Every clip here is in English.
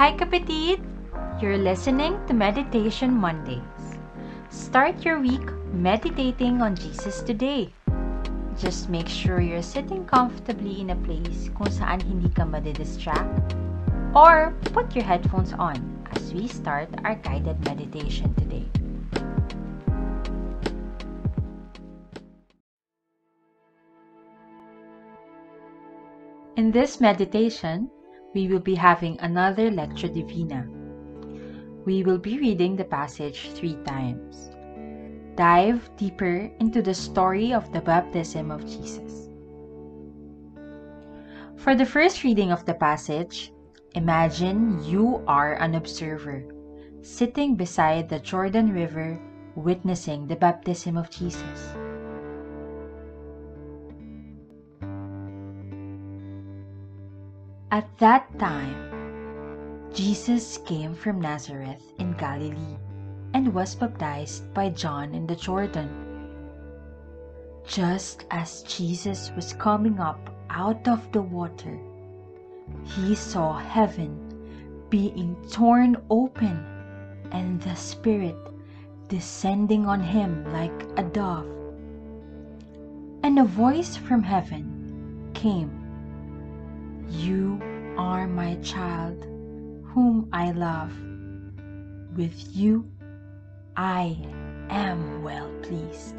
Hi, kapatid! You're listening to Meditation Mondays. Start your week meditating on Jesus today. Just make sure you're sitting comfortably in a place kung saan hindi ka madidistract or put your headphones on as we start our guided meditation today. In this meditation, we will be having another Lectio Divina. We will be reading the passage three times. Dive deeper into the story of the baptism of Jesus. For the first reading of the passage, imagine you are an observer sitting beside the Jordan River witnessing the baptism of Jesus. At that time, Jesus came from Nazareth in Galilee and was baptized by John in the Jordan. Just as Jesus was coming up out of the water, he saw heaven being torn open and the Spirit descending on him like a dove. And a voice from heaven came you are my child, whom I love. With you I am well pleased.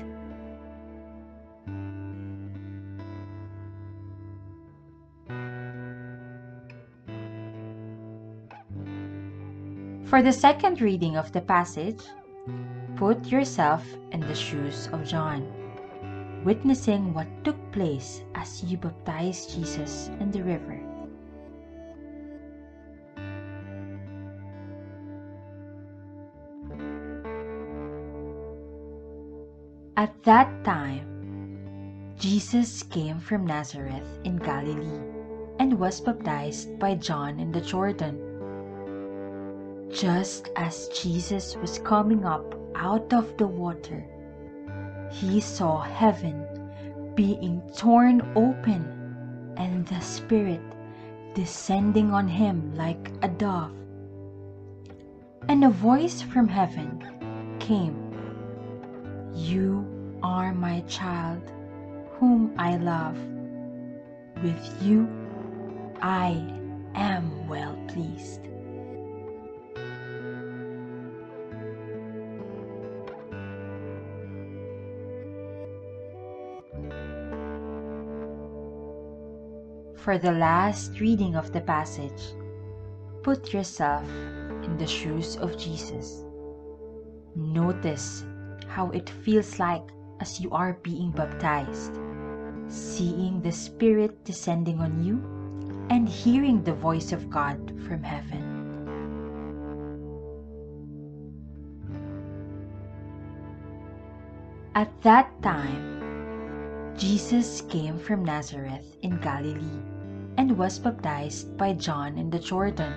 For the second reading of the passage, put yourself in the shoes of John witnessing what took place as you baptized Jesus in the river. At that time, Jesus came from Nazareth in Galilee and was baptized by John in the Jordan. Just as Jesus was coming up out of the water, he saw heaven being torn open and the Spirit descending on him like a dove. And a voice from heaven came You are my child, whom I love. With you I am well pleased. For the last reading of the passage, put yourself in the shoes of Jesus. Notice how it feels like as you are being baptized, seeing the Spirit descending on you and hearing the voice of God from heaven. At that time, Jesus came from Nazareth in Galilee and was baptized by John in the Jordan.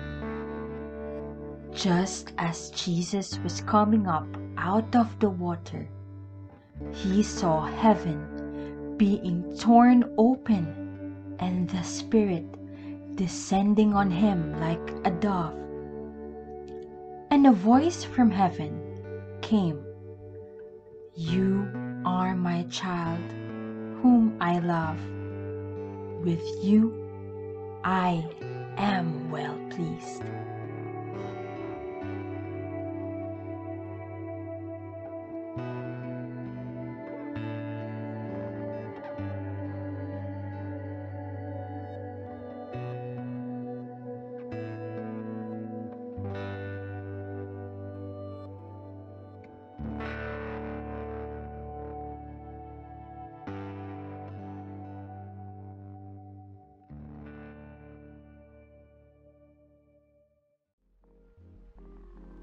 Just as Jesus was coming up out of the water, he saw heaven being torn open and the Spirit descending on him like a dove. And a voice from heaven came You are my child, whom I love. With you I am well pleased.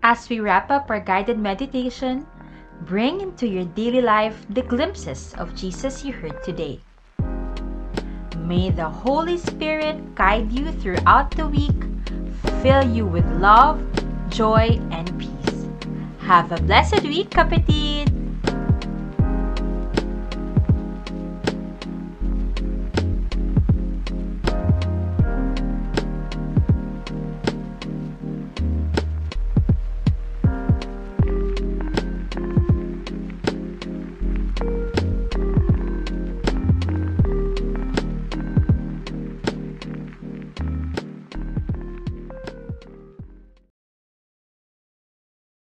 As we wrap up our guided meditation, bring into your daily life the glimpses of Jesus you heard today. May the Holy Spirit guide you throughout the week, fill you with love, joy, and peace. Have a blessed week, kapatid!